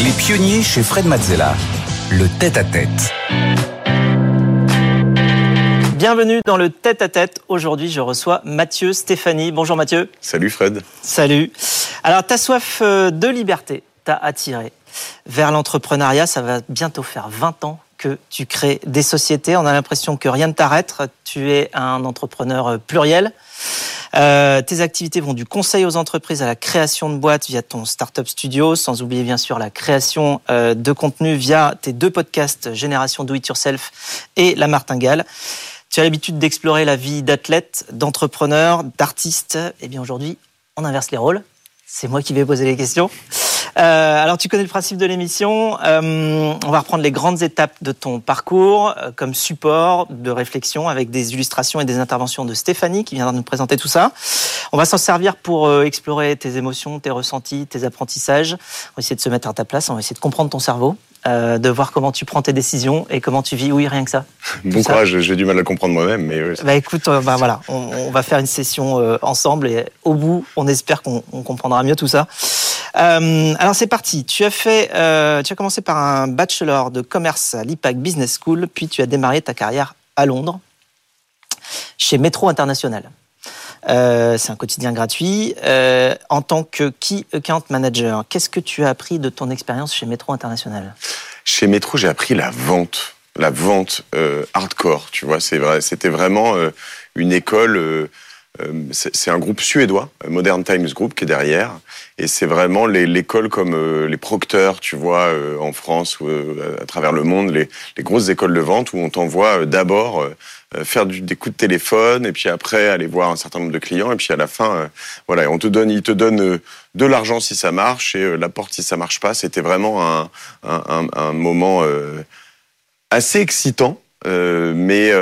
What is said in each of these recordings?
Les pionniers chez Fred Mazzella. Le tête-à-tête. Bienvenue dans le tête-à-tête. Aujourd'hui, je reçois Mathieu Stéphanie. Bonjour Mathieu. Salut Fred. Salut. Alors, ta soif euh, de liberté t'a attiré vers l'entrepreneuriat. Ça va bientôt faire 20 ans tu crées des sociétés. On a l'impression que rien ne t'arrête. Tu es un entrepreneur euh, pluriel. Euh, tes activités vont du conseil aux entreprises à la création de boîtes via ton startup studio, sans oublier bien sûr la création euh, de contenu via tes deux podcasts Génération Do It Yourself et La Martingale. Tu as l'habitude d'explorer la vie d'athlète, d'entrepreneur, d'artiste. Eh bien aujourd'hui, on inverse les rôles. C'est moi qui vais poser les questions. Euh, alors, tu connais le principe de l'émission. Euh, on va reprendre les grandes étapes de ton parcours euh, comme support de réflexion avec des illustrations et des interventions de Stéphanie qui viendra nous présenter tout ça. On va s'en servir pour euh, explorer tes émotions, tes ressentis, tes apprentissages. On va essayer de se mettre à ta place, on va essayer de comprendre ton cerveau. Euh, de voir comment tu prends tes décisions et comment tu vis. Oui, rien que ça. Bon courage, j'ai du mal à comprendre moi-même, mais. Bah écoute, bah, voilà, on, on, va faire une session ensemble et au bout, on espère qu'on comprendra mieux tout ça. Euh, alors c'est parti. Tu as fait, euh, tu as commencé par un bachelor de commerce à l'IPAC Business School, puis tu as démarré ta carrière à Londres, chez Metro International. Euh, c'est un quotidien gratuit. En tant que Key Account Manager, qu'est-ce que tu as appris de ton expérience chez Metro International? Chez Metro, j'ai appris la vente, la vente hardcore. Tu vois, c'est vrai. C'était vraiment une école c'est un groupe suédois, Modern Times Group, qui est derrière. Et c'est vraiment l'école comme euh, les procteurs, tu vois, euh, en France ou à travers le monde, les, grosses écoles de vente où on t'envoie d'abord faire des coups de téléphone et puis après aller voir un certain nombre de clients et puis à la fin, voilà, on te donne, ils te donnent de l'argent si ça marche et la porte si ça marche pas. C'était vraiment un, un, moment assez excitant. mais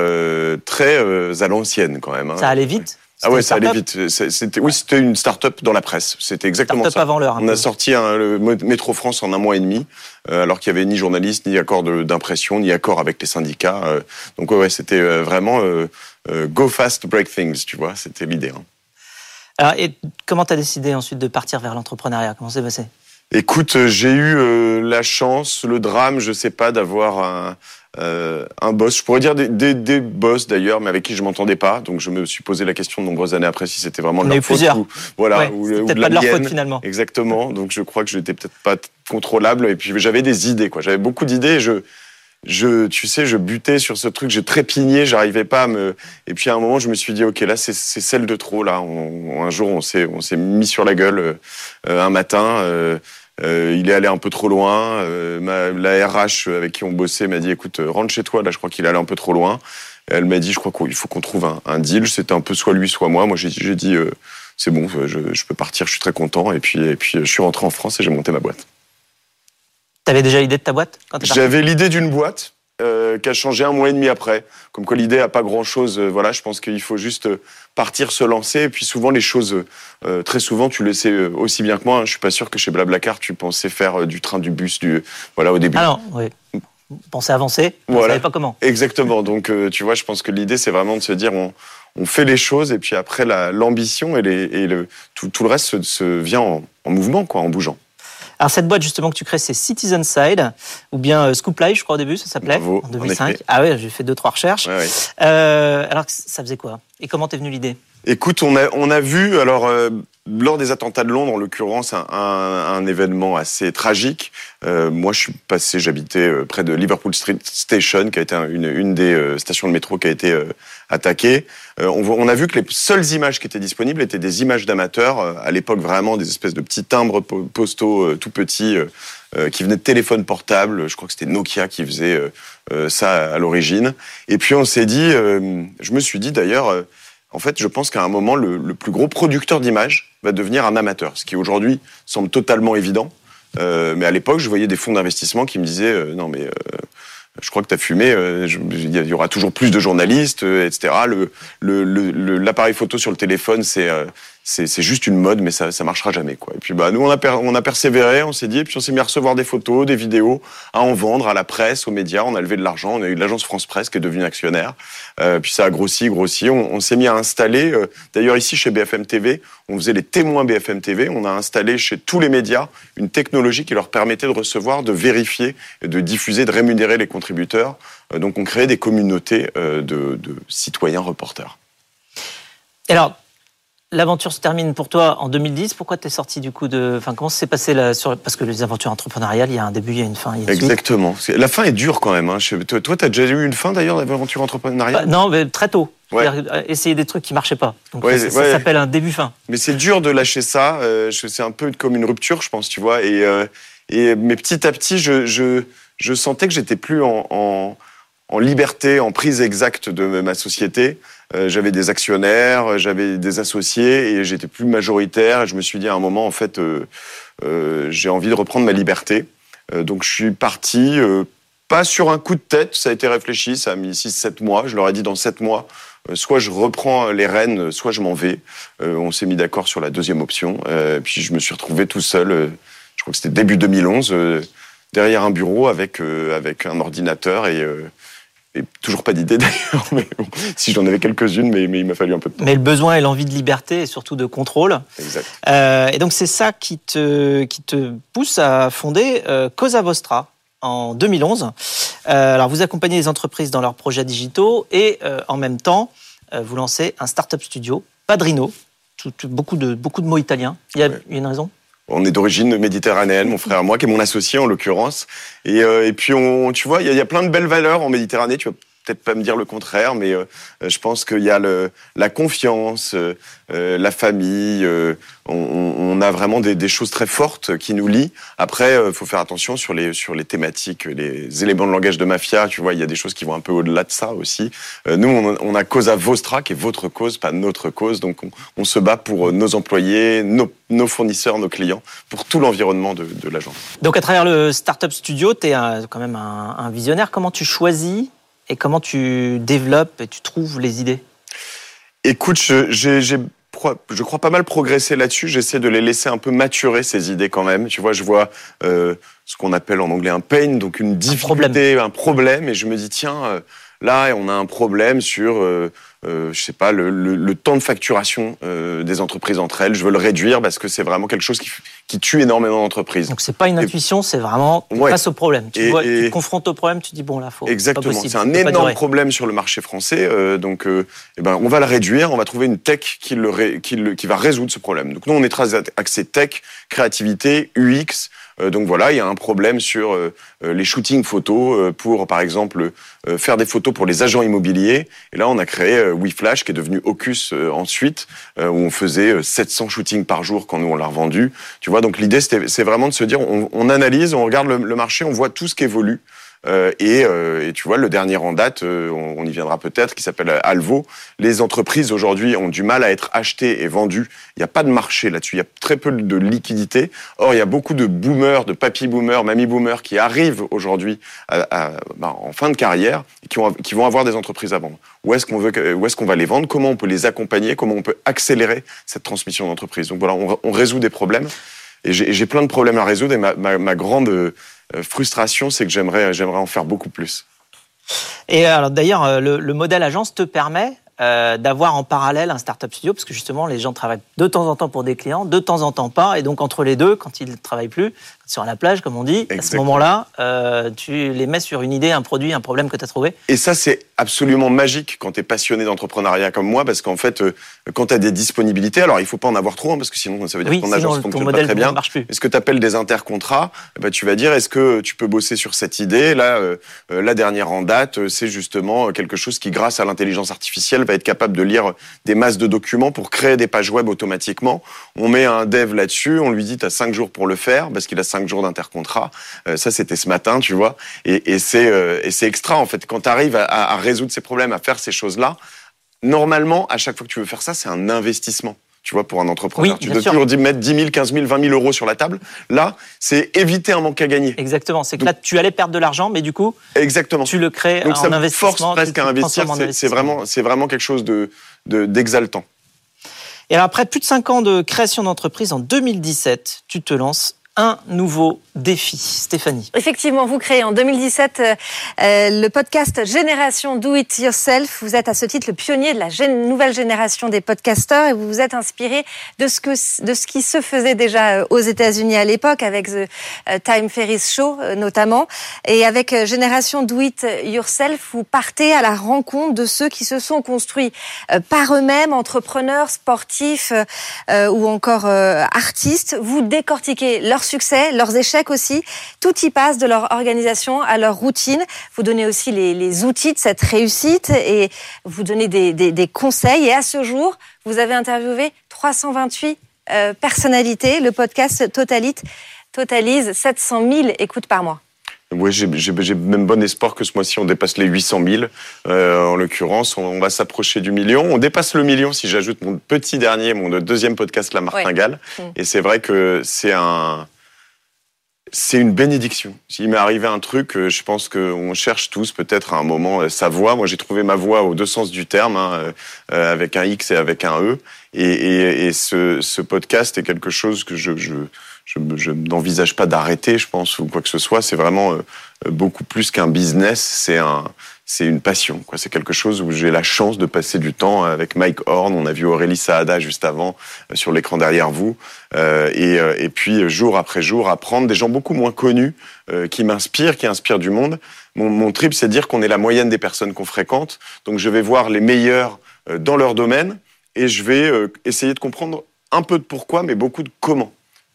très à l'ancienne quand même. Hein. Ça allait vite? Ah ouais, ça allait vite. C'était, oui, c'était une start-up dans la presse. C'était exactement ça. avant l'heure. On a sorti un, le Métro France en un mois et demi, euh, alors qu'il y avait ni journaliste, ni accord d'impression, ni accord avec les syndicats. Euh. donc ouais, c'était euh, vraiment go fast, break things, tu vois. C'était l'idée. Hein. Alors, et comment tu as décidé ensuite de partir vers l'entrepreneuriat? Comment c'est passé? Écoute, j'ai eu la chance, le drame, je sais pas, d'avoir un euh, un boss, je pourrais dire des, des, des boss d'ailleurs, mais avec qui je m'entendais pas. Donc je me suis posé la question de nombreuses années après si c'était vraiment de leur faute ou voilà ou, de la pas de leur faute finalement. Exactement. Donc je crois que je n'étais peut-être pas contrôlable et puis j'avais des idées quoi. J'avais beaucoup d'idées. Je je, tu sais, je butais sur ce truc, je trépignais, j'arrivais pas à me. Et puis à un moment, je me suis dit, ok, là, c'est celle de trop. Là, un jour, on s'est, on s'est mis sur la gueule euh, un matin. Euh, euh, il est allé un peu trop loin. Euh, ma, la RH avec qui on bossait m'a dit écoute, euh, rentre chez toi. Là, je crois qu'il est allé un peu trop loin. elle m'a dit je crois qu'il faut qu'on trouve un, un deal. C'était un peu soit lui, soit moi. Moi, j'ai dit c'est bon, je, je, peux partir. Je suis très content. Et puis, et puis, je suis rentré en France et j'ai monté ma boîte. T'avais déjà l'idée de ta boîte J'avais l'idée d'une boîte euh, qui a changé un mois et demi après. Comme quoi l'idée a pas grand chose. Euh, voilà, je pense qu'il faut juste euh, partir, se lancer. Et puis souvent les choses, très souvent, tu le sais aussi bien que moi. Hein, je suis pas sûr que chez Blablacar tu pensais faire du train, du bus, du voilà au début. Alors, oui. Pensez avancer, on voilà. savait pas comment. Exactement. Donc, tu vois, je pense que l'idée, c'est vraiment de se dire, on, on, fait les choses, et puis après, l'ambition et, et le, tout, tout, le reste se, se vient en, en, mouvement, quoi, en bougeant. Alors cette boîte justement que tu crées, c'est Citizen Side ou bien euh, Scoop Live, je crois au début, ça s'appelait en 2005. ah ouais, j'ai fait deux trois recherches. Euh, alors ça faisait quoi? Et comment t'es venue l'idée? Écoute, on a on a vu alors euh, lors des attentats de Londres, en l'occurrence, un, un, événement assez tragique. Euh, moi, je suis passé, j'habitais euh, près de Liverpool Street Station, qui a été une, une des stations de métro qui a été attaquée. On, on, a vu que les seules images qui étaient disponibles étaient des images d'amateurs. À l'époque, vraiment des espèces de petits timbres postaux tout petits qui venaient de téléphones portables. Je crois que c'était Nokia qui faisait ça à l'origine. Et puis on s'est dit, je me suis dit d'ailleurs en fait, je pense qu'à un moment, le, le plus gros producteur d'images va devenir un amateur, ce qui aujourd'hui semble totalement évident. Euh, mais à l'époque, je voyais des fonds d'investissement qui me disaient euh, non mais euh, je crois que tu as fumé, euh, il y aura toujours plus de journalistes, etc. Le, l'appareil le, photo sur le téléphone, c'est c'est juste une mode, mais ça, ça marchera jamais, quoi. Et puis, bah, nous, on a, persévéré, on s'est dit, puis on s'est mis à recevoir des photos, des vidéos, à en vendre à la presse, aux médias. On a levé de l'argent. On a eu l'agence France Presse qui est devenue actionnaire. Euh, puis ça a grossi, grossi. On, s'est mis à installer, euh, d'ailleurs, ici, chez BFM TV, on faisait les témoins BFM TV. On a installé chez tous les médias une technologie qui leur permettait de recevoir, de vérifier, de diffuser, de rémunérer les contributeurs. Euh, donc, on créait des communautés de, de citoyens reporters. Alors, L'aventure se termine pour toi en 2010. Pourquoi tu es sorti du coup de. Enfin, comment s'est passé sur... Parce que les aventures entrepreneuriales, il y a un début, il y a une fin. Il y a Exactement. La fin est dure quand même. Hein. Toi, tu as déjà eu une fin d'ailleurs d'aventure entrepreneuriale? Bah, Non, mais très tôt. Euh, essayer des trucs qui marchaient pas. Donc ça, s'appelle un début-fin. Mais c'est dur de lâcher ça. Euh, c'est un peu comme une rupture, je pense, tu vois. Et, euh, et mais petit à petit, je, je, je sentais que j'étais plus en, en, en liberté, en prise exacte de ma société. Euh, j'avais des actionnaires, j'avais des associés et j'étais plus majoritaire. Je me suis dit à un moment, en fait, euh, euh, j'ai envie de reprendre ma liberté. donc je suis parti, pas sur un coup de tête, ça a été réfléchi, ça a mis 6-7 mois. Je leur ai dit dans 7 mois, soit je reprends les rênes, soit je m'en vais. on s'est mis d'accord sur la deuxième option. puis je me suis retrouvé tout seul, je crois que c'était début 2011, derrière un bureau avec, avec un ordinateur et et toujours pas d'idée d'ailleurs, mais si j'en avais quelques-unes, mais, mais il m'a fallu un peu de temps. Mais le besoin et l'envie de liberté et surtout de contrôle. Exact. Euh, et donc c'est ça qui te, qui te pousse à fonder euh, Cosa Vostra en 2011. Euh, alors vous accompagnez les entreprises dans leurs projets digitaux et euh, en même temps vous lancez un startup studio, Padrino. Tout, beaucoup, de, beaucoup de mots italiens. Il y a une raison? On est d'origine méditerranéenne, mon frère moi, qui est mon associé en l'occurrence. Et, euh, et puis, on, tu vois, il y, y, a plein de belles valeurs en Méditerranée. Tu vois, peut-être pas me dire le contraire, mais euh, je pense qu'il y a le, la confiance, euh, la famille. Euh, on, a vraiment des, choses très fortes qui nous lient. Après, il faut faire attention sur les sur les thématiques, les éléments de langage de mafia. Tu vois, il y a des choses qui vont un peu au-delà de ça aussi. nous, on, a Cosa Vostra, qui est votre cause, pas notre cause. Donc, on, se bat pour nos employés, nos, fournisseurs, nos clients, pour tout l'environnement de, de l'agence. Donc, à travers le Startup Studio, tu es quand même un visionnaire. Comment tu choisis et comment tu développes et tu trouves les idées? Écoute, j'ai je crois pas mal progresser là-dessus. J'essaie de les laisser un peu maturer ces idées quand même. Tu vois, je vois euh, ce qu'on appelle en anglais un pain, donc une difficulté, un problème, et je me dis tiens, euh, là on a un problème sur euh, je sais pas, le, le, le, temps de facturation euh, des entreprises entre elles. Je veux le réduire parce que c'est vraiment quelque chose qui, qui tue énormément d'entreprises. Donc c'est pas une intuition, c'est vraiment face au problème. Tu, vois, tu te confrontes au problème, tu dis bon là faut. Exactement. C'est un énorme problème sur le marché français. Euh, donc euh, eh ben on va le réduire, on va trouver une tech qui le, ré, qui, le, qui va résoudre ce problème. Donc nous on est très axé tech, créativité, UX. Euh, donc voilà, il y a un problème sur euh, euh, les shootings photos pour, par exemple, faire des photos pour les agents immobiliers. Et là, on a créé WeFlash, qui est devenu Ocus ensuite, où on faisait 700 shootings par jour quand nous on l'a revendu. Tu vois, donc l'idée, c'est vraiment de se dire, on, on analyse, on regarde le, le marché, on voit tout ce qui évolue. Euh, et, euh, et, tu vois, le dernier en date, euh, on, on, y viendra peut-être, qui s'appelle Alvo. Les entreprises aujourd'hui ont du mal à être achetées et vendues. Il n'y a pas de marché là-dessus. Il y a très peu de liquidité. Or, il y a beaucoup de boomers, de papy boomers, mamie boomers qui arrivent aujourd'hui bah, en fin de carrière et qui, ont, qui, vont avoir des entreprises à vendre. Où est-ce qu'on veut, où est-ce qu'on va les vendre? Comment on peut les accompagner? Comment on peut accélérer cette transmission d'entreprise? Donc voilà, on, on, résout des problèmes. Et j'ai plein de problèmes à résoudre. Et ma, grande euh, frustration, c'est que j'aimerais, en faire beaucoup plus. Et alors d'ailleurs, euh, le, le, modèle agence te permet euh, d'avoir en parallèle un startup studio, parce que justement, les gens travaillent de temps en temps pour des clients, de temps en temps pas, et donc entre les deux, quand ils ne travaillent plus, sur la plage, comme on dit, Exactement. à ce moment-là, euh, tu les mets sur une idée, un produit, un problème que tu as trouvé. Et ça, c'est absolument magique quand tu es passionné d'entrepreneuriat comme moi, parce qu'en fait, euh, quand tu as des disponibilités, alors il faut pas en avoir trop, hein, parce que sinon ça veut dire oui, que ton agence fonctionne pas très bien. Est-ce que tu appelles des intercontrats? Bah, Tu vas dire, est-ce que tu peux bosser sur cette idée? Là, euh, la dernière en date, c'est justement quelque chose qui, grâce à l'intelligence artificielle, va être capable de lire des masses de documents pour créer des pages web automatiquement. On met un dev là-dessus, on lui dit, tu as 5 jours pour le faire, parce qu'il a 5 jours d'intercontrat. Euh, ça, c'était ce matin, tu vois. Et, et c'est euh, extra, en fait. Quand tu arrives à, à, résoudre ces problèmes, à faire ces choses-là, normalement, à chaque fois que tu veux faire ça, c'est un investissement tu vois, pour un entrepreneur. Oui, tu dois toujours mettre 10 000, 15 000, 20 000 euros sur la table. Là, c'est éviter un manque à gagner. Exactement. C'est que là, tu allais perdre de l'argent, mais du coup, Exactement. tu le crées Donc, en ça investissement. force presque à investir. C'est vraiment, vraiment quelque chose de d'exaltant. De, Et alors, après plus de 5 ans de création d'entreprise, en 2017, tu te lances un nouveau défi. Stéphanie. Effectivement, vous créez en 2017 euh, euh, le podcast Génération Do It Yourself. Vous êtes à ce titre le pionnier de la nouvelle génération des podcasteurs et vous vous êtes inspiré de ce, qui se faisait déjà euh, aux États-Unis à l'époque avec The Time Ferris Show notamment. Et avec Génération Do It Yourself, vous partez à la rencontre de ceux qui se sont construits par eux-mêmes, entrepreneurs, sportifs ou encore artistes. Vous décortiquez leur succès, leurs échecs aussi. Tout y passe de leur organisation à leur routine. Vous donnez aussi les, outils de cette réussite et vous donnez des, conseils. Et à ce jour, vous avez interviewé 328 euh, personnalités. Le podcast Totalite totalise 700 000 écoutes par mois. Oui, j'ai même bon espoir que ce mois-ci, on dépasse les 800 000. Euh, en l'occurrence, on, va s'approcher du million. On dépasse le million si j'ajoute mon petit dernier, mon deuxième podcast, La Martingale. Mm. Et c'est vrai que c'est un, c'est une bénédiction. S'il m'est arrivé un truc, euh, je pense qu'on cherche tous peut-être à un moment euh, sa voix. Moi, j'ai trouvé ma voix aux deux sens du terme, hein, euh, avec un X et avec un E. Et, et, et ce, ce, podcast est quelque chose que je, je, je, je n'envisage pas d'arrêter, je pense, ou quoi que ce soit. C'est vraiment beaucoup plus qu'un business. C'est un, c'est une passion. Quoi. C'est quelque chose où j'ai la chance de passer du temps avec Mike Horn. On a vu Aurélie Saada juste avant euh, sur l'écran derrière vous. Euh, et, euh, et, puis jour après jour, apprendre des gens beaucoup moins connus qui m'inspirent, qui inspirent du monde. Mon, mon trip, c'est de dire qu'on est la moyenne des personnes qu'on fréquente. Donc je vais voir les meilleurs dans leur domaine et je vais essayer de comprendre un peu de pourquoi, mais beaucoup de comment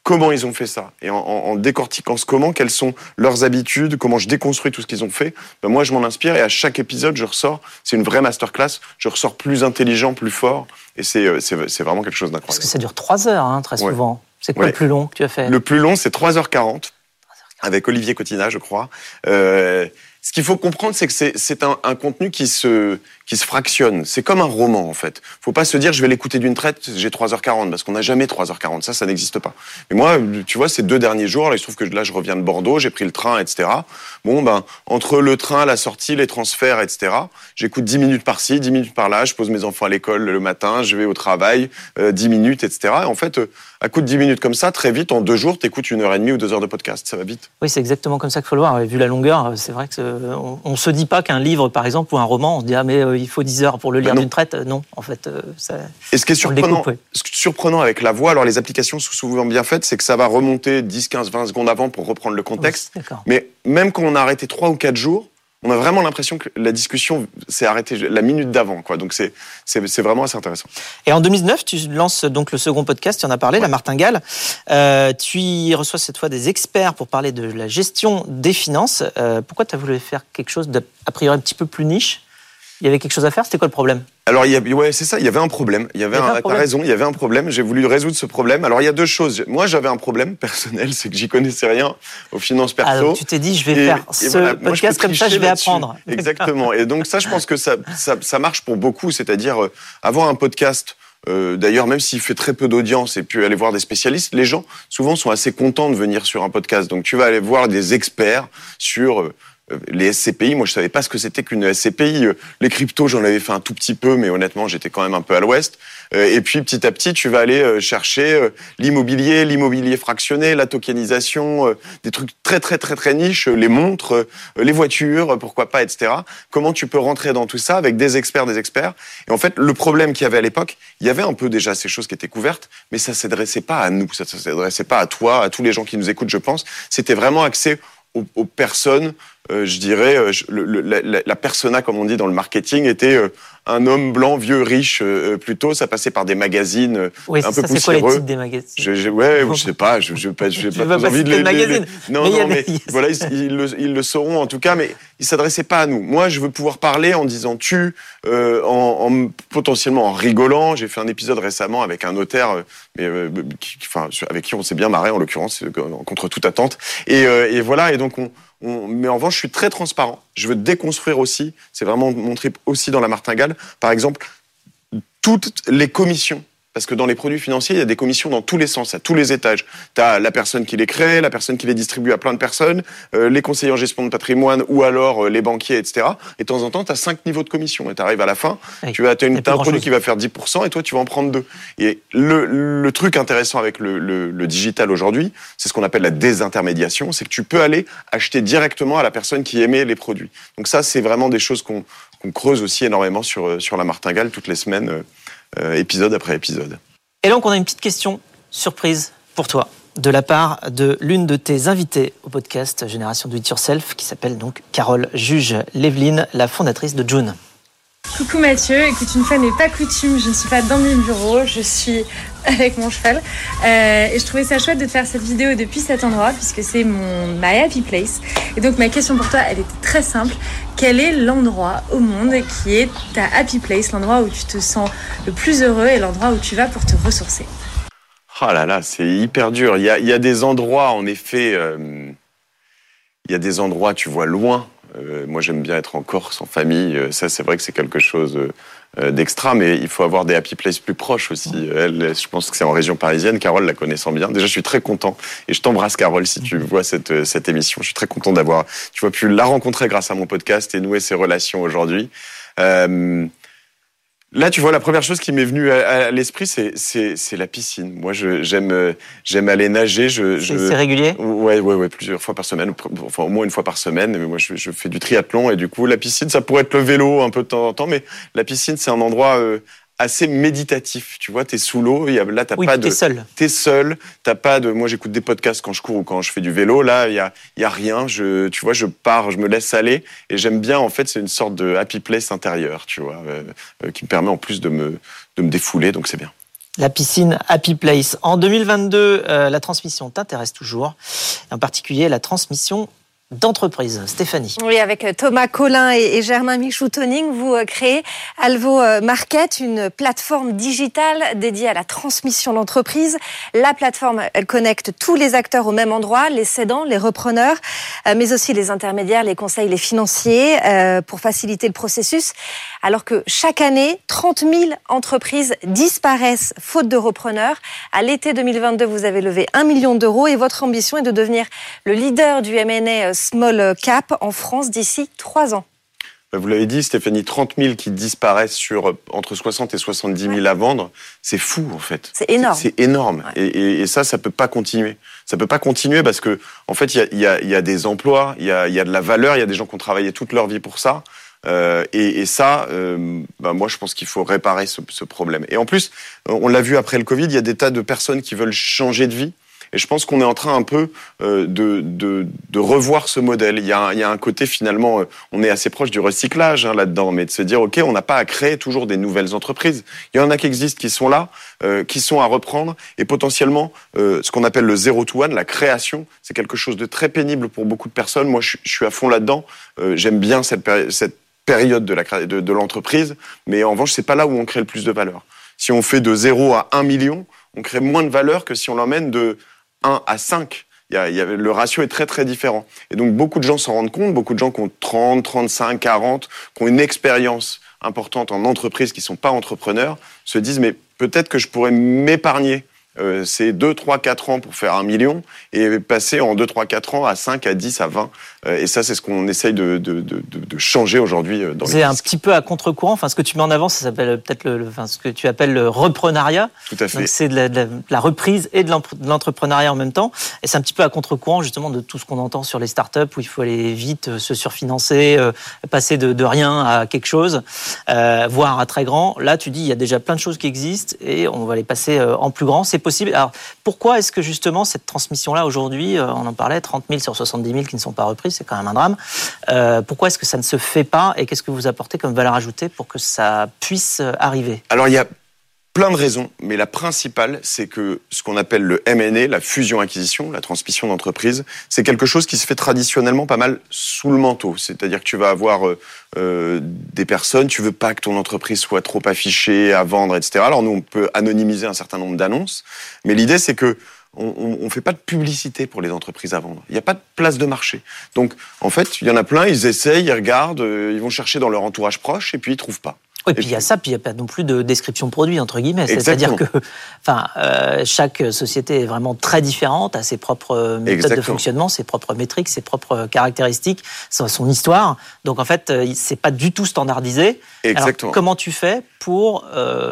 comment ils ont fait ça. Et en, décortiquant ce comment, quelles sont leurs habitudes, comment je déconstruis tout ce qu'ils ont fait, ben moi je m'en inspire et à chaque épisode je ressors, c'est une vraie masterclass, je ressors plus intelligent, plus fort et c'est euh, vraiment quelque chose d'incroyable. Parce que ça dure 3 heures hein, très souvent. C'est quoi le plus long que tu as fait? Le plus long c'est 3h40 avec Olivier Cotina je crois. Euh, ce qu'il faut comprendre, c'est que c'est un, un, contenu qui se, qui se fractionne. C'est comme un roman, en fait. Faut pas se dire, je vais l'écouter d'une traite, j'ai 3h40, parce qu'on n'a jamais 3h40. Ça, ça n'existe pas. Mais moi, tu vois, ces deux derniers jours, là, il se trouve que là, je reviens de Bordeaux, j'ai pris le train, etc. Bon, ben, entre le train, la sortie, les transferts, etc., j'écoute 10 minutes par-ci, 10 minutes par-là, je pose mes enfants à l'école le matin, je vais au travail, euh, 10 minutes, etc. Et en fait, euh, à coup de 10 minutes comme ça, très vite, en deux jours, t'écoutes une heure et demie ou deux heures de podcast. Ça va vite. Oui, c'est exactement comme ça qu'il faut le voir. vu la longueur, c'est vrai que on, ne se dit pas qu'un livre, par exemple, ou un roman, on se dit ah mais euh, il faut 10 heures pour le lire d'une traite. Non, en fait, euh, ça. Et ce qui est surprenant, surprenant avec la voix, alors les applications sont souvent bien faites, c'est que ça va remonter 10, 15, 20 secondes avant pour reprendre le contexte. mais même quand on a arrêté 3 ou 4 jours, on a vraiment l'impression que la discussion s'est arrêtée la minute d'avant, quoi. Donc c'est c'est vraiment assez intéressant. Et en 2009, tu lances donc le second podcast, tu en as parlé, la Martingale. Euh, tu y reçois cette fois des experts pour parler de la gestion des finances. Euh, pourquoi tu as voulu faire quelque chose d'a priori un petit peu plus niche? Il y avait quelque chose à faire C'était quoi le problème? Alors, il y a, ouais, c'est ça. Il y avait un problème. Il y avait, un, raison. Il y avait un problème. J'ai voulu résoudre ce problème. Alors, il y a deux choses. Moi, j'avais un problème personnel, c'est que j'y connaissais rien aux finances perso. Alors, tu t'es dit, je vais faire ce podcast comme ça, je vais apprendre. Exactement. Et donc, ça, je pense que ça, ça, ça marche pour beaucoup. C'est-à-dire euh, avoir un podcast. Euh, D'ailleurs, même s'il fait très peu d'audience et puis aller voir des spécialistes, les gens souvent sont assez contents de venir sur un podcast. Donc, tu vas aller voir des experts sur euh, les SCPI, moi je savais pas ce que c'était qu'une SCPI. Euh, les cryptos, j'en avais fait un tout petit peu, mais honnêtement, j'étais quand même un peu à l'ouest. Euh, et puis petit à petit, tu vas aller chercher l'immobilier, l'immobilier fractionné, la tokenisation, des trucs très très très très niches, les montres, les voitures, pourquoi pas, etc. Comment tu peux rentrer dans tout ça avec des experts, des experts? Et en fait, le problème qu'il y avait à l'époque, il y avait un peu déjà ces choses qui étaient couvertes, mais ça s'adressait pas à nous, ça s'adressait pas à toi, à tous les gens qui nous écoutent, je pense. C'était vraiment axé aux, personnes, euh, je dirais, euh, la, persona, comme on dit dans le marketing, était euh, un homme blanc, vieux, riche, plutôt. Ça passait par des magazines un peu ça, poussiéreux. C'est quoi les titres des magazines? Je, je, Ouais, je sais pas. Je n'ai pas, je, pas, envie de les, les, Non, non, mais voilà, ils, le, ils, le, sauront en tout cas, mais ils s'adressaient pas à nous. Moi, je veux pouvoir parler en disant tu, en, en, potentiellement en rigolant. J'ai fait un épisode récemment avec un notaire, mais qui, enfin, avec qui on s'est bien marré en l'occurrence, contre toute attente. Et, et voilà, et donc on mais en revanche, je suis très transparent. Je veux déconstruire aussi. C'est vraiment mon trip aussi dans la martingale. Par exemple, toutes les commissions parce que dans les produits financiers, il y a des commissions dans tous les sens, à tous les étages. Tu as la personne qui les crée, la personne qui les distribue à plein de personnes, euh, les conseillers en gestion de patrimoine ou alors euh, les banquiers, etc. Et de temps en temps, tu as cinq niveaux de commission. Et tu arrives à la fin, Oui. tu as, t'as une- un produit qui va faire 10% et toi, tu vas en prendre deux. Et le, le truc intéressant avec le, le- le digital aujourd'hui, c'est ce qu'on appelle la désintermédiation, c'est que tu peux aller acheter directement à la personne qui émet les produits. Donc ça, c'est vraiment des choses qu'on creuse aussi énormément sur, euh, sur la martingale toutes les semaines, euh, épisode après épisode. Et donc, on a une petite question surprise pour toi, de la part de l'une de tes invitées au podcast Génération Do It Yourself, qui s'appelle donc Carole Juge-Léveline, la fondatrice de June. Coucou Mathieu, écoute, une fois n'est pas coutume, je ne suis pas dans mes bureaux, je suis avec mon cheval. Euh, et je trouvais ça chouette de te faire cette vidéo depuis cet endroit, puisque c'est mon My Happy Place. Et donc ma question pour toi, elle était très simple. Quel est l'endroit au monde qui est ta Happy Place, l'endroit où tu te sens le plus heureux et l'endroit où tu vas pour te ressourcer? Ah là là, c'est hyper dur. Il y a, des endroits, en effet, euh, il y a des endroits, tu vois, loin. Euh, moi, j'aime bien être en Corse, en famille. Euh, Ça, c'est vrai que c'est quelque chose d'extra, mais il faut avoir des happy places plus proches aussi. Elle, je pense que c'est en région parisienne. Carole la connaissant bien. Déjà, je suis très content. Et je t'embrasse, Carole, si tu vois cette, euh, cette émission. Je suis très content d'avoir, tu vois, pu la rencontrer grâce à mon podcast et nouer ces relations aujourd'hui. Euh, Là, tu vois, la première chose qui m'est venue à, à l'esprit, c'est, la piscine. Moi, je, j'aime, euh, j'aime aller nager. Je, C'est je... c'est régulier? Ouais, ouais, ouais, plusieurs fois par semaine, enfin au moins une fois par semaine. Mais moi, je, je fais du triathlon et du coup, la piscine, ça pourrait être le vélo un peu de temps en temps, mais la piscine, c'est un endroit euh, assez méditatif. Tu vois, t'es sous l'eau, là, t'as Oui, pas tu de, es seul. t'es seul, t'as pas de. Moi, j'écoute des podcasts quand je cours ou quand je fais du vélo. Là, il y a, y a rien. Je, tu vois, je pars, je me laisse aller et j'aime bien. En fait, c'est une sorte de happy place intérieur, tu vois, euh, euh, qui me permet en plus de me, de me défouler. Donc, c'est bien. La piscine Happy Place. En 2022, euh, la transmission t'intéresse toujours, en particulier la transmission d'entreprise. Stéphanie. Oui, avec euh, Thomas Collin et, Germain Michou-Toning, vous euh, créez Alvo euh, Market, une plateforme digitale dédiée à la transmission d'entreprise. La plateforme, elle connecte tous les acteurs au même endroit, les cédants, les repreneurs, mais aussi les intermédiaires, les conseils, les financiers, pour faciliter le processus. Alors que chaque année, 30 000 entreprises disparaissent faute de repreneurs. À l'été 2022, vous avez levé 1 million d'euros et votre ambition est de devenir le leader du M&A Small Cap en France d'ici trois ans. Bah, Vous l'avez dit, Stéphanie, 30 000 qui disparaissent sur euh, entre 60 et 70 000 à vendre, c'est fou en fait. C'est énorme. C'est énorme. Ouais. Et, et- et ça, ça peut pas continuer. Ça peut pas continuer parce que, en fait, il y a, il y, a, il y a des emplois, il y a, il y a de la valeur, il y a des gens qui ont travaillé toute leur vie pour ça. Euh, et, et ça, euh, bah, moi, je pense qu'il faut réparer ce, ce problème. Et en plus, on l'a vu après le Covid, il y a des tas de personnes qui veulent changer de vie. Et je pense qu'on est en train un peu euh, de, de, de revoir ce modèle. Il y, a un, il y a un côté finalement, euh, on est assez proche du recyclage hein, là-dedans, mais de se dire, OK, on n'a pas à créer toujours des nouvelles entreprises. Il y en a qui existent, qui sont là, euh, qui sont à reprendre, et potentiellement, euh, ce qu'on appelle le zero to one, la création, c'est quelque chose de très pénible pour beaucoup de personnes. Moi, je, je suis à fond là-dedans. Euh, J'aime bien cette, cette période de cré- de, de l'entreprise, mais en revanche, c'est pas là où on crée le plus de valeur. Si on fait de 0 à 1 million, on crée moins de valeur que si on l'emmène de 1 à 5. Il y a, il y a- le ratio est très très différent. Et donc beaucoup de gens s'en rendent compte, beaucoup de gens qui ont 30, 35, 40, qui ont une expérience importante en entreprise, qui sont pas entrepreneurs, se disent mais peut-être que je pourrais m'épargner euh, ces 2, 3, 4 ans pour faire un million et passer en 2, 3, 4 ans à 5, à 10, à 20. Euh, et ça, c'est ce qu'on essaye de, de, de, de- changer aujourd'hui euh, dans C'est un petit peu à contre-courant. Enfin, ce que tu mets en avant, ça s'appelle peut-être le, le- enfin, ce que tu appelles le reprenariat. Tout à fait. Donc, c'est de la, reprise et de l'entrepreneuriat en même temps. Et c'est un petit peu à contre-courant, justement, de tout ce qu'on entend sur les startups où il faut aller vite, euh, se surfinancer, passer de, rien à quelque chose, euh, voire à très grand. Là, tu dis, il y a déjà plein de choses qui existent et on va les passer en plus grand. C'est possible. Alors, pourquoi est-ce que, justement, cette transmission-là, aujourd'hui, on en parlait, 30 000 sur 70 000 qui ne sont pas reprises, c'est quand même un drame. Euh, pourquoi est-ce que ça ne se fait pas et qu'est-ce que vous apportez comme valeur ajoutée pour que ça puisse euh, arriver? Alors il y a plein de raisons, mais la principale, c'est que ce qu'on appelle le M&A, la fusion-acquisition, la transmission d'entreprise, c'est quelque chose qui se fait traditionnellement pas mal sous le manteau. C'est-à-dire que tu vas avoir euh, des personnes, tu veux pas que ton entreprise soit trop affichée à vendre, etc. Alors nous, on peut anonymiser un certain nombre d'annonces, mais l'idée, c'est que on, on fait pas de publicité pour les entreprises à vendre. Il n'y a pas de place de marché. Donc, en fait, il y en a plein, ils essayent, ils regardent, euh, ils vont chercher dans leur entourage proche et puis ils trouvent pas. Oui, puis il y a ça, puis il n'y a pas non plus de description de produit, entre guillemets. C'est-à-dire que enfin, euh, chaque société est vraiment très différente, a ses propres méthodes de fonctionnement, ses propres métriques, ses propres caractéristiques, son, histoire. Donc en fait, c'est pas du tout standardisé. Exactement. Alors, comment tu fais pour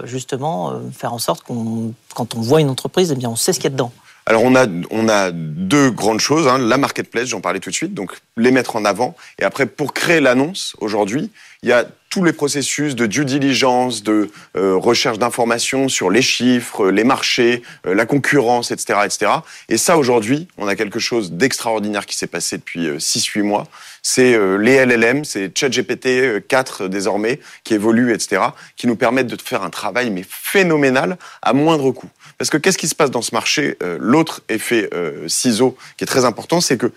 justement faire en sorte qu'on, quand on voit une entreprise, eh bien, on sait ce qu'il y a dedans? Alors on a on a deux grandes choses, hein. la marketplace, j'en parlais tout de suite, donc les mettre en avant. Et après pour créer l'annonce aujourd'hui, il y a tous les processus de due diligence, de euh, recherche d'informations sur les chiffres, les marchés, euh, la concurrence, etc., etc. Et ça aujourd'hui, on a quelque chose d'extraordinaire qui s'est passé depuis 6-8 euh, mois. C'est les LLM, c'est ChatGPT 4 désormais qui évolue, etc., qui nous permettent de faire un travail mais phénoménal à moindre coût. Parce que qu'est-ce qui se passe dans ce marché euh, L'autre effet euh, ciseau qui est très important, c'est que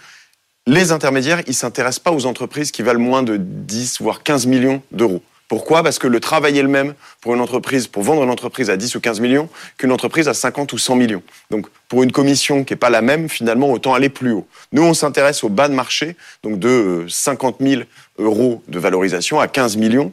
les intermédiaires, ils s'intéressent pas aux entreprises qui valent moins de 10 voire 15 millions d'euros. Pourquoi? Parce que le travail est le même pour une entreprise, pour vendre une entreprise à 10 ou 15 millions qu'une entreprise à 50 ou 100 millions. Donc, pour une commission qui n'est pas la même, finalement, autant aller plus haut. Nous, on s'intéresse au bas de marché, donc de 50 euh, 000 euros de valorisation à 15 millions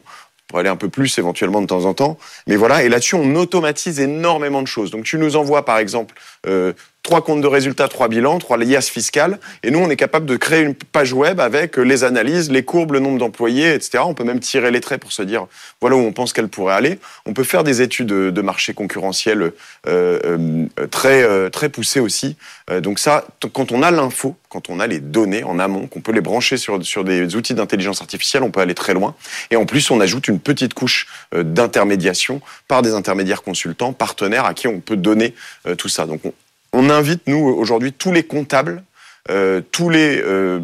pour aller un peu plus éventuellement de temps en temps. Mais voilà, et là-dessus, on automatise énormément de choses. Donc tu nous envoies par exemple euh, trois comptes de résultats, trois bilans, trois liasses fiscales, et nous, on est capable de créer une page web avec les analyses, les courbes, le nombre d'employés, etc. On peut même tirer les traits pour se dire, voilà où on pense qu'elle pourrait aller. On peut faire des études de marché concurrentiel euh, euh, très, euh, très poussées aussi. donc ça, quand on a l'info, quand on a les données en amont, qu'on peut les brancher sur, sur des outils d'intelligence artificielle, on peut aller très loin. Et en plus, on ajoute une petite couche d'intermédiation par des intermédiaires consultants, partenaires à qui on peut donner tout ça. Donc on, on invite, nous, aujourd'hui, tous les comptables, euh, tous les euh,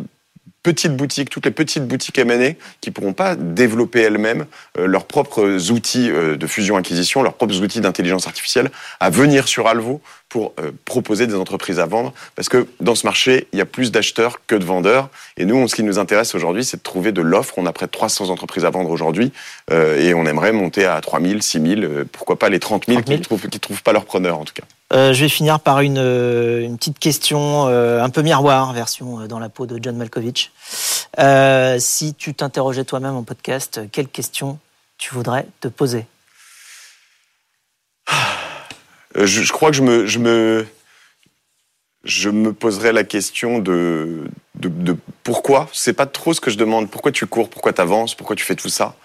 petites boutiques, toutes les petites boutiques M&A qui pourront pas développer elles-mêmes euh, leurs propres outils de fusion-acquisition, leurs propres outils d'intelligence artificielle, à venir sur Alvo pour proposer des entreprises à vendre. Parce que dans ce marché, il y a plus d'acheteurs que de vendeurs. Et nous, ce qui nous intéresse aujourd'hui, c'est de trouver de l'offre. On a près de 300 entreprises à vendre aujourd'hui. et on aimerait monter à 3000, 6000, pourquoi pas les 30 000, qui ne trouvent, qui trouvent pas leur preneur en tout cas. Euh, je vais finir par une, euh, petite question euh, un peu miroir, version dans la peau de John Malkovich. si tu t'interrogeais toi-même en podcast, quelle question tu voudrais te poser? Je, je, crois que je me, je me, je me poserais la question de, de, de pourquoi. C'est pas trop ce que je demande. Pourquoi tu cours? Pourquoi tu avances Pourquoi tu fais tout ça?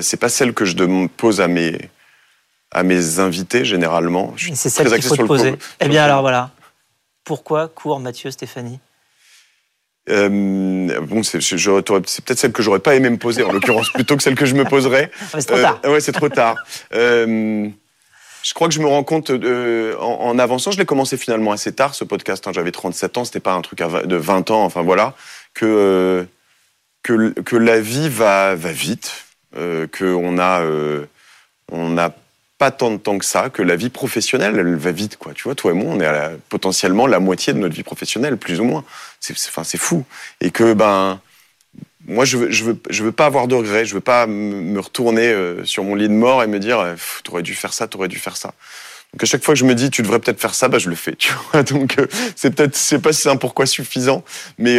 C'est pas celle que je pose à mes à mes invités généralement. C'est celle qu'il faut te poser. eh bien alors voilà. Pourquoi court Mathieu Stéphanie? Euh, bon, c'est peut-être celle que j'aurais pas aimé me poser en l'occurrence plutôt que celle que je me poserais. c'est trop tard. Euh, ouais, c'est trop tard. Euh, je crois que je me rends compte euh, en, en, avançant, je l'ai commencé finalement assez tard ce podcast. Hein, J'avais 37 ans, c'était pas un truc de 20 ans. Enfin voilà, que que, que la vie va va vite, que on a on a pas tant de temps que ça, que la vie professionnelle, elle va vite, quoi. Tu vois, toi et moi, on est à potentiellement la moitié de notre vie professionnelle, plus ou moins. C'est, enfin, c'est fou. Et que, ben, moi, je veux, je veux, je veux pas avoir de regrets. Je veux pas me retourner euh, sur mon lit de mort et me dire, euh, t'aurais dû faire ça, t'aurais dû faire ça. Donc à chaque fois que je me dis, tu devrais peut-être faire ça, bah je le fais. Tu vois. Donc euh, c'est peut-être, c'est pas si c'est un pourquoi suffisant, mais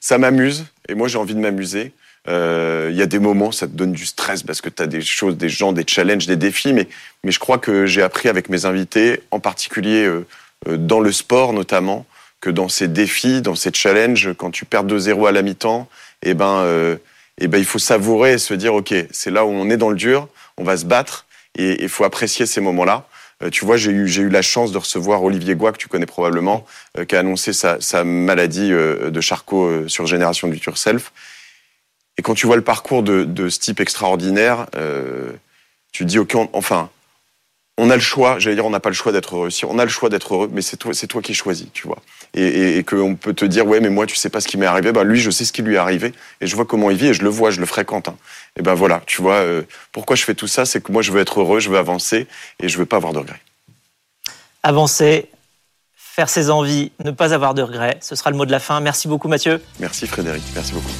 ça m'amuse et moi j'ai envie de m'amuser. Euh, il y a des moments, ça te donne du stress parce que tu as des choses, des gens, des challenges, des défis. Mais, mais je crois que j'ai appris avec mes invités, en particulier euh, euh, dans le sport notamment, que dans ces défis, dans ces challenges, quand tu perds 2-0 à la mi-temps, eh ben, eh ben, il faut savourer et se dire, OK, c'est là où on est dans le dur, on va se battre et il faut apprécier ces moments-là. Tu vois, j'ai eu, eu la chance de recevoir Olivier Goua, que tu connais probablement, qui a annoncé sa, sa maladie de Charcot sur Génération du Self. Et quand tu vois le parcours de, de ce type extraordinaire, euh, tu te dis, OK, enfin, on a le choix, j'allais dire, on n'a pas le choix d'être heureux. Si on a le choix d'être heureux, mais c'est toi, c'est toi qui choisis, tu vois. Et, et, et qu'on peut te dire, ouais, mais moi, tu sais pas ce qui m'est arrivé. Ben, lui, je sais ce qui lui est arrivé, et je vois comment il vit, et je le vois, je le fréquente. Hein. Et ben voilà, tu vois, euh, pourquoi je fais tout ça, c'est que moi, je veux être heureux, je veux avancer, et je veux pas avoir de regrets. Avancer, faire ses envies, ne pas avoir de regrets, ce sera le mot de la fin. Merci beaucoup, Mathieu. Merci, Frédéric. Merci beaucoup.